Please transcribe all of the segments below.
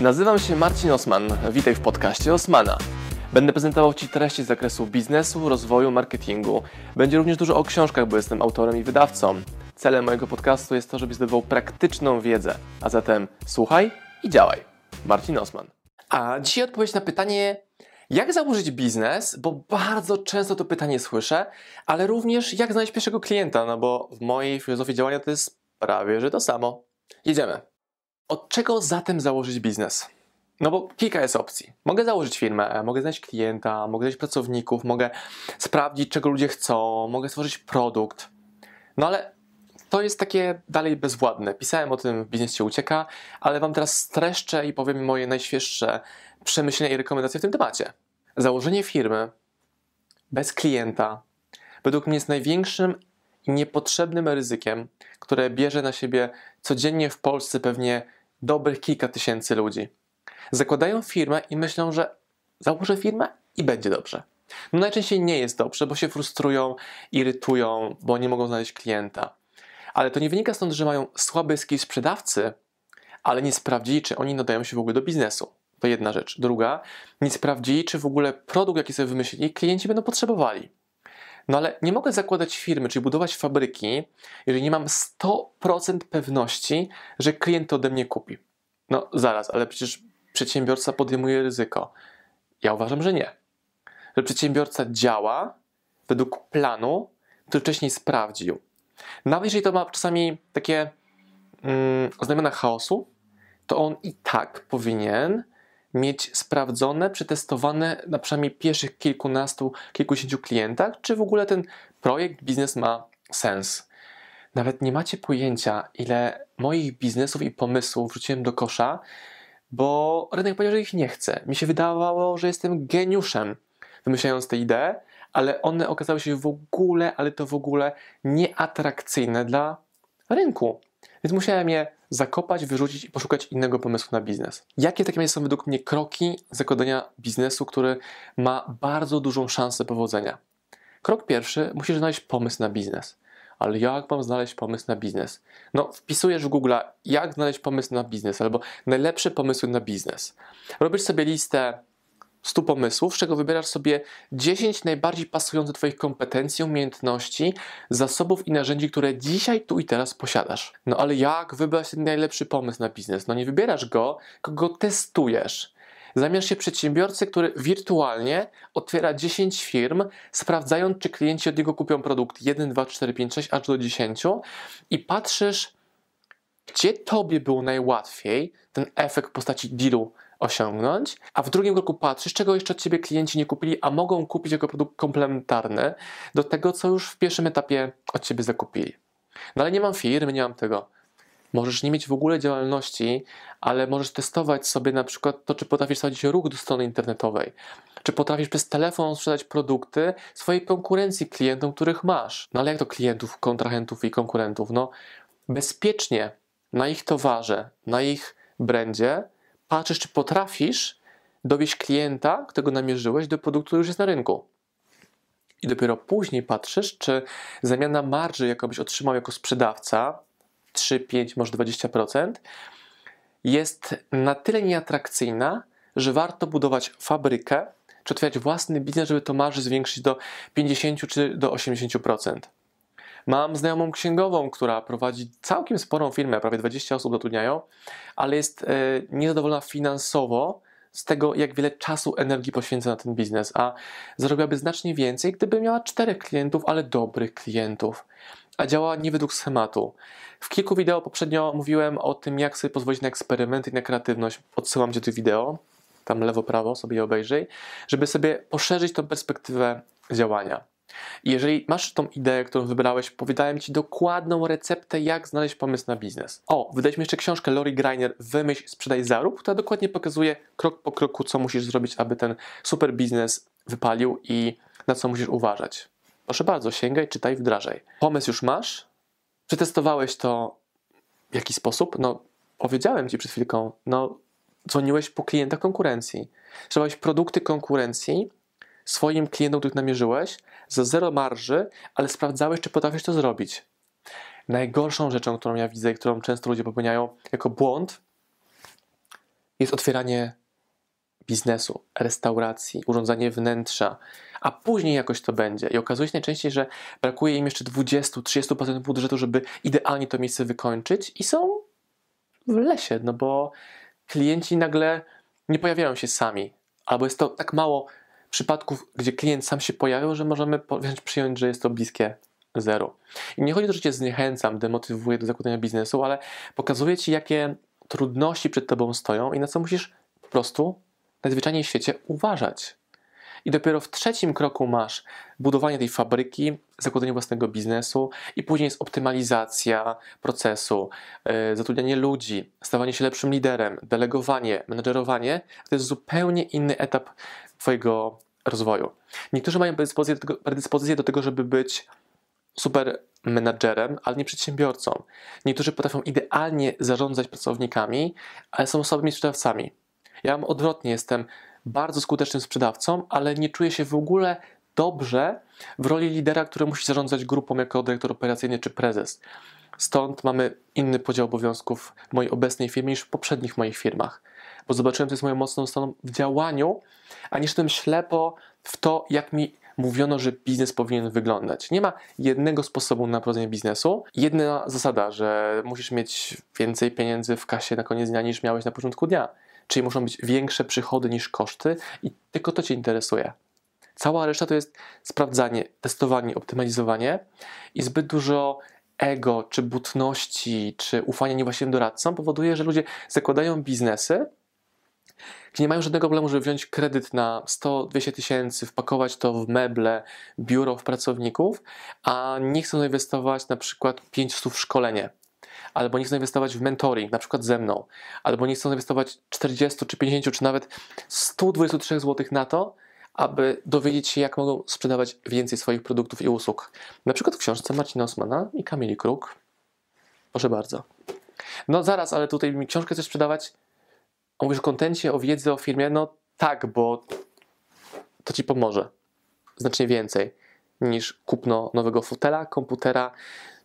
Nazywam się Marcin Osman. Witaj w podcaście Osmana. Będę prezentował Ci treści z zakresu biznesu, rozwoju, marketingu. Będzie również dużo o książkach, bo jestem autorem i wydawcą. Celem mojego podcastu jest to, żebyś zdobywał praktyczną wiedzę. A zatem słuchaj i działaj. Marcin Osman. A dzisiaj odpowiedź na pytanie, jak założyć biznes, bo bardzo często to pytanie słyszę, ale również jak znaleźć pierwszego klienta, no bo w mojej filozofii działania to jest prawie że to samo. Jedziemy. Od czego zatem założyć biznes? No bo kilka jest opcji. Mogę założyć firmę, mogę znaleźć klienta, mogę znaleźć pracowników, mogę sprawdzić, czego ludzie chcą, mogę stworzyć produkt. No ale to jest takie dalej bezwładne. Pisałem o tym w Biznes się ucieka, ale Wam teraz streszczę i powiem moje najświeższe przemyślenia i rekomendacje w tym temacie. Założenie firmy bez klienta według mnie jest największym i niepotrzebnym ryzykiem, które bierze na siebie codziennie w Polsce pewnie dobrych kilka tysięcy ludzi. Zakładają firmę i myślą, że założę firmę i będzie dobrze. No najczęściej nie jest dobrze, bo się frustrują, irytują, bo nie mogą znaleźć klienta. Ale to nie wynika stąd, że mają słaby skill sprzedawcy, ale nie sprawdzili, czy oni nadają się w ogóle do biznesu. To jedna rzecz. Druga, nie sprawdzili, czy w ogóle produkt, jaki sobie wymyślili, klienci będą potrzebowali. No ale nie mogę zakładać firmy, czyli budować fabryki, jeżeli nie mam 100% pewności, że klient to ode mnie kupi. No zaraz, ale przecież przedsiębiorca podejmuje ryzyko. Ja uważam, że nie. Że przedsiębiorca działa według planu, który wcześniej sprawdził. Nawet jeżeli to ma czasami takie mm, znamiona chaosu, to on i tak powinien mieć sprawdzone, przetestowane na przynajmniej pierwszych kilkunastu, kilkudziesięciu klientach, czy w ogóle ten projekt, biznes ma sens. Nawet nie macie pojęcia, ile moich biznesów i pomysłów wrzuciłem do kosza, bo rynek powiedział, że ich nie chce. Mi się wydawało, że jestem geniuszem wymyślając te idee, ale one okazały się w ogóle, ale to w ogóle nieatrakcyjne dla rynku. Więc musiałem je zakopać, wyrzucić i poszukać innego pomysłu na biznes. Jakie razie są według mnie kroki zakładania biznesu, który ma bardzo dużą szansę powodzenia? Krok pierwszy, musisz znaleźć pomysł na biznes. Ale jak mam znaleźć pomysł na biznes? No, wpisujesz w Google, jak znaleźć pomysł na biznes, albo najlepsze pomysły na biznes. Robisz sobie listę 100 pomysłów, z czego wybierasz sobie 10 najbardziej pasujących Twoich kompetencji, umiejętności, zasobów i narzędzi, które dzisiaj, tu i teraz posiadasz. No ale jak wybrać ten najlepszy pomysł na biznes? No nie wybierasz go, tylko go testujesz. Zamiast się przedsiębiorcy, który wirtualnie otwiera 10 firm, sprawdzając, czy klienci od niego kupią produkt 1, 2, 4, 5, 6, aż do 10 i patrzysz, gdzie tobie było najłatwiej ten efekt w postaci dealu osiągnąć, a w drugim kroku patrzysz, czego jeszcze od ciebie klienci nie kupili, a mogą kupić jako produkt komplementarny do tego, co już w pierwszym etapie od ciebie zakupili. No ale nie mam firmy, nie mam tego. Możesz nie mieć w ogóle działalności, ale możesz testować sobie na przykład to, czy potrafisz wsadzić ruch do strony internetowej, czy potrafisz przez telefon sprzedać produkty swojej konkurencji klientom, których masz. No ale jak to klientów, kontrahentów i konkurentów? No bezpiecznie na ich towarze, na ich brandzie patrzysz, czy potrafisz dowieść klienta, którego namierzyłeś, do produktu, już jest na rynku. I dopiero później patrzysz, czy zamiana marży, jaką byś otrzymał jako sprzedawca, 3, 5, może 20%, jest na tyle nieatrakcyjna, że warto budować fabrykę, czy otwierać własny biznes, żeby to marży zwiększyć do 50 czy do 80%. Mam znajomą księgową, która prowadzi całkiem sporą firmę, prawie 20 osób zatrudniają, ale jest e, niezadowolona finansowo z tego, jak wiele czasu, energii poświęca na ten biznes, a zarobiłaby znacznie więcej, gdyby miała czterech klientów, ale dobrych klientów, a działała nie według schematu. W kilku wideo poprzednio mówiłem o tym, jak sobie pozwolić na eksperymenty i na kreatywność. Odsyłam Cię do wideo, tam lewo, prawo sobie je obejrzyj, żeby sobie poszerzyć tą perspektywę działania. Jeżeli masz tą ideę, którą wybrałeś, powiedziałem Ci dokładną receptę, jak znaleźć pomysł na biznes. O, wydaliśmy jeszcze książkę Lori Greiner Wymyśl, sprzedaj, zarób, która dokładnie pokazuje krok po kroku, co musisz zrobić, aby ten super biznes wypalił i na co musisz uważać. Proszę bardzo, sięgaj, czytaj, wdrażaj. Pomysł już masz? Przetestowałeś to w jaki sposób? No, powiedziałem Ci przed chwilką, no, dzwoniłeś po klientach konkurencji. Sprzedawałeś produkty konkurencji swoim klientom, których namierzyłeś, za zero marży, ale sprawdzałeś, czy potrafisz to zrobić. Najgorszą rzeczą, którą ja widzę i którą często ludzie popełniają jako błąd, jest otwieranie biznesu, restauracji, urządzanie wnętrza, a później jakoś to będzie. I okazuje się najczęściej, że brakuje im jeszcze 20-30% budżetu, żeby idealnie to miejsce wykończyć i są w lesie, no bo klienci nagle nie pojawiają się sami, albo jest to tak mało przypadków, gdzie klient sam się pojawił, że możemy przyjąć, że jest to bliskie zero. I nie chodzi o to, że cię zniechęcam, demotywuję do zakładania biznesu, ale pokazuję ci, jakie trudności przed tobą stoją i na co musisz po prostu najzwyczajniej w świecie uważać. I dopiero w trzecim kroku masz budowanie tej fabryki, zakładanie własnego biznesu, i później jest optymalizacja procesu, yy, zatrudnianie ludzi, stawanie się lepszym liderem, delegowanie, menedżerowanie. To jest zupełnie inny etap Twojego rozwoju. Niektórzy mają predyspozycję do tego, predyspozycję do tego żeby być super menadżerem, ale nie przedsiębiorcą. Niektórzy potrafią idealnie zarządzać pracownikami, ale są słabymi sprzedawcami. Ja mam odwrotnie, jestem bardzo skutecznym sprzedawcą, ale nie czuję się w ogóle dobrze w roli lidera, który musi zarządzać grupą jako dyrektor operacyjny czy prezes. Stąd mamy inny podział obowiązków w mojej obecnej firmie niż w poprzednich moich firmach, bo zobaczyłem, co jest moją mocną stroną w działaniu, a nie szedłem ślepo w to, jak mi mówiono, że biznes powinien wyglądać. Nie ma jednego sposobu na prowadzenie biznesu. Jedna zasada, że musisz mieć więcej pieniędzy w kasie na koniec dnia niż miałeś na początku dnia. Czyli muszą być większe przychody niż koszty i tylko to Cię interesuje. Cała reszta to jest sprawdzanie, testowanie, optymalizowanie i zbyt dużo ego, czy butności, czy ufania niewłaściwym doradcom powoduje, że ludzie zakładają biznesy, nie mają żadnego problemu, żeby wziąć kredyt na 100-200 tysięcy, wpakować to w meble, biuro, w pracowników, a nie chcą zainwestować na przykład 500 w szkolenie, albo nie chcą inwestować w mentoring, na przykład ze mną, albo nie chcą inwestować 40 czy 50 czy nawet 123 zł na to, aby dowiedzieć się, jak mogą sprzedawać więcej swoich produktów i usług. Na przykład w książce Marcina Osmana i Kamili Kruk. Proszę bardzo. No zaraz, ale tutaj mi książkę chcesz sprzedawać? Mówisz o kontencie, o wiedzy, o firmie? No tak, bo to ci pomoże. Znacznie więcej niż kupno nowego fotela, komputera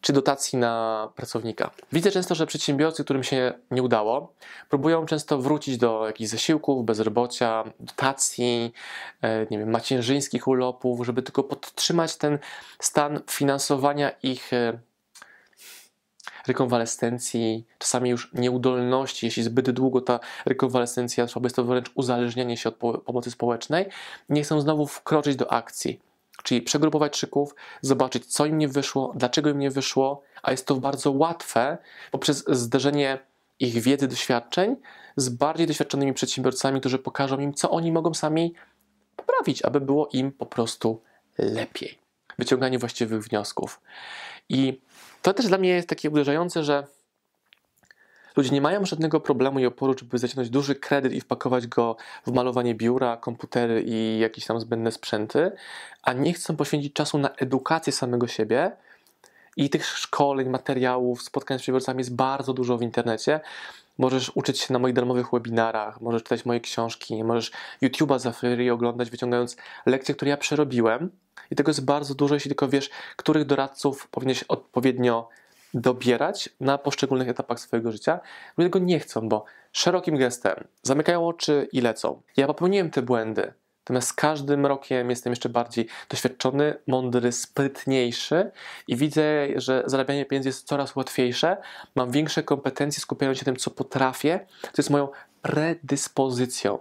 czy dotacji na pracownika. Widzę często, że przedsiębiorcy, którym się nie udało, próbują często wrócić do jakichś zasiłków, bezrobocia, dotacji, e, nie wiem, macierzyńskich urlopów, żeby tylko podtrzymać ten stan finansowania ich e, rekonwalescencji, czasami już nieudolności, jeśli zbyt długo ta rekonwalescencja trwa, jest to wręcz uzależnienie się od pomocy społecznej, nie chcą znowu wkroczyć do akcji. Czyli przegrupować szyków, zobaczyć, co im nie wyszło, dlaczego im nie wyszło, a jest to bardzo łatwe poprzez zderzenie ich wiedzy, doświadczeń z bardziej doświadczonymi przedsiębiorcami, którzy pokażą im, co oni mogą sami poprawić, aby było im po prostu lepiej. Wyciąganie właściwych wniosków. I to też dla mnie jest takie uderzające, że Ludzie nie mają żadnego problemu i oporu, żeby zaciągnąć duży kredyt i wpakować go w malowanie biura, komputery i jakieś tam zbędne sprzęty, a nie chcą poświęcić czasu na edukację samego siebie. I tych szkoleń, materiałów, spotkań z przedsiębiorcami jest bardzo dużo w internecie. Możesz uczyć się na moich darmowych webinarach, możesz czytać moje książki, możesz YouTube'a za free oglądać, wyciągając lekcje, które ja przerobiłem. I tego jest bardzo dużo, jeśli tylko wiesz, których doradców powinieneś odpowiednio dobierać na poszczególnych etapach swojego życia. Ludzie tego nie chcą, bo szerokim gestem zamykają oczy i lecą. Ja popełniłem te błędy. Natomiast z każdym rokiem jestem jeszcze bardziej doświadczony, mądry, sprytniejszy i widzę, że zarabianie pieniędzy jest coraz łatwiejsze. Mam większe kompetencje, skupiając się na tym, co potrafię, co jest moją predyspozycją.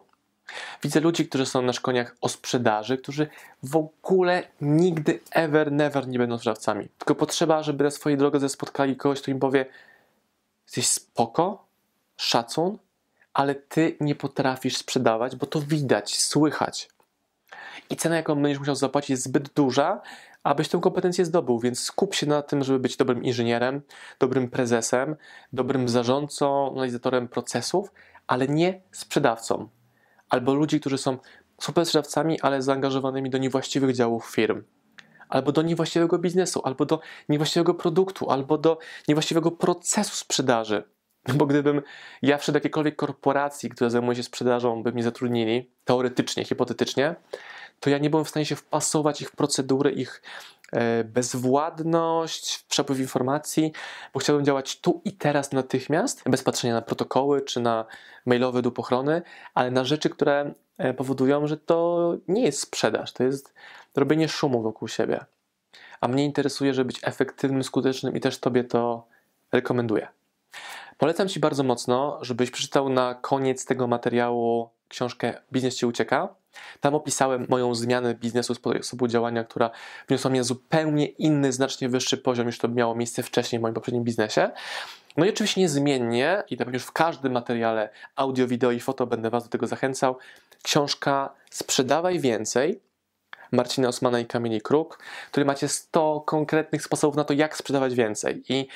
Widzę ludzi, którzy są na szkoleniach o sprzedaży, którzy w ogóle nigdy, ever, never nie będą sprzedawcami. Tylko potrzeba, żeby na swojej drodze spotkali kogoś, kto im powie: Jesteś spoko, szacun, ale ty nie potrafisz sprzedawać, bo to widać, słychać. I cena, jaką będziesz musiał zapłacić, jest zbyt duża, abyś tę kompetencję zdobył, więc skup się na tym, żeby być dobrym inżynierem, dobrym prezesem, dobrym zarządcą, analizatorem procesów, ale nie sprzedawcą albo ludzi, którzy są super sprzedawcami, ale zaangażowanymi do niewłaściwych działów firm, albo do niewłaściwego biznesu, albo do niewłaściwego produktu, albo do niewłaściwego procesu sprzedaży. Bo gdybym ja wszedł do jakiejkolwiek korporacji, która zajmuje się sprzedażą, by mnie zatrudnili, teoretycznie, hipotetycznie, to ja nie byłem w stanie się wpasować ich procedury, ich bezwładność, przepływ informacji, bo chciałbym działać tu i teraz natychmiast, bez patrzenia na protokoły czy na mailowe dupochrony, ale na rzeczy, które e, powodują, że to nie jest sprzedaż, to jest robienie szumu wokół siebie. A mnie interesuje, żeby być efektywnym, skutecznym i też Tobie to rekomenduję. Polecam Ci bardzo mocno, żebyś przeczytał na koniec tego materiału książkę Biznes Ci ucieka. Tam opisałem moją zmianę biznesu, sposobu działania, która wniosła mnie zupełnie inny, znacznie wyższy poziom niż to miało miejsce wcześniej w moim poprzednim biznesie. No i oczywiście niezmiennie, i to już w każdym materiale audio, wideo i foto będę Was do tego zachęcał, książka Sprzedawaj Więcej Marcina Osmana i Kamili Kruk, który macie 100 konkretnych sposobów na to, jak sprzedawać więcej. I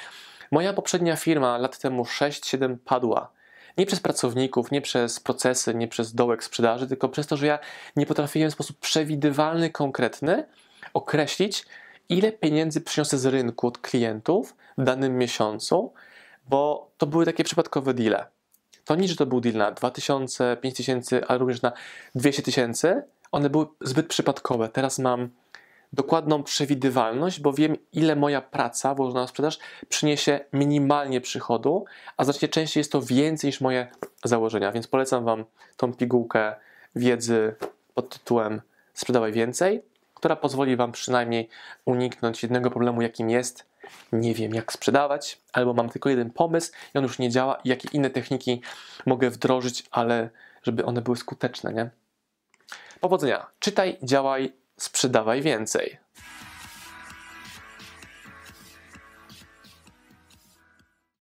moja poprzednia firma lat temu 6-7 padła. Nie przez pracowników, nie przez procesy, nie przez dołek sprzedaży, tylko przez to, że ja nie potrafiłem w sposób przewidywalny, konkretny określić, ile pieniędzy przyniosę z rynku od klientów w danym miesiącu, bo to były takie przypadkowe deale. To nie, że to był deal na 2000, 5000, ale również na 200 tysięcy. One były zbyt przypadkowe. Teraz mam dokładną przewidywalność, bo wiem, ile moja praca włożona na sprzedaż przyniesie minimalnie przychodu, a znacznie częściej jest to więcej niż moje założenia. Więc polecam Wam tą pigułkę wiedzy pod tytułem Sprzedawaj więcej, która pozwoli Wam przynajmniej uniknąć jednego problemu, jakim jest nie wiem jak sprzedawać, albo mam tylko jeden pomysł i on już nie działa i jakie inne techniki mogę wdrożyć, ale żeby one były skuteczne, nie? Powodzenia. Czytaj, działaj, sprzedawaj więcej.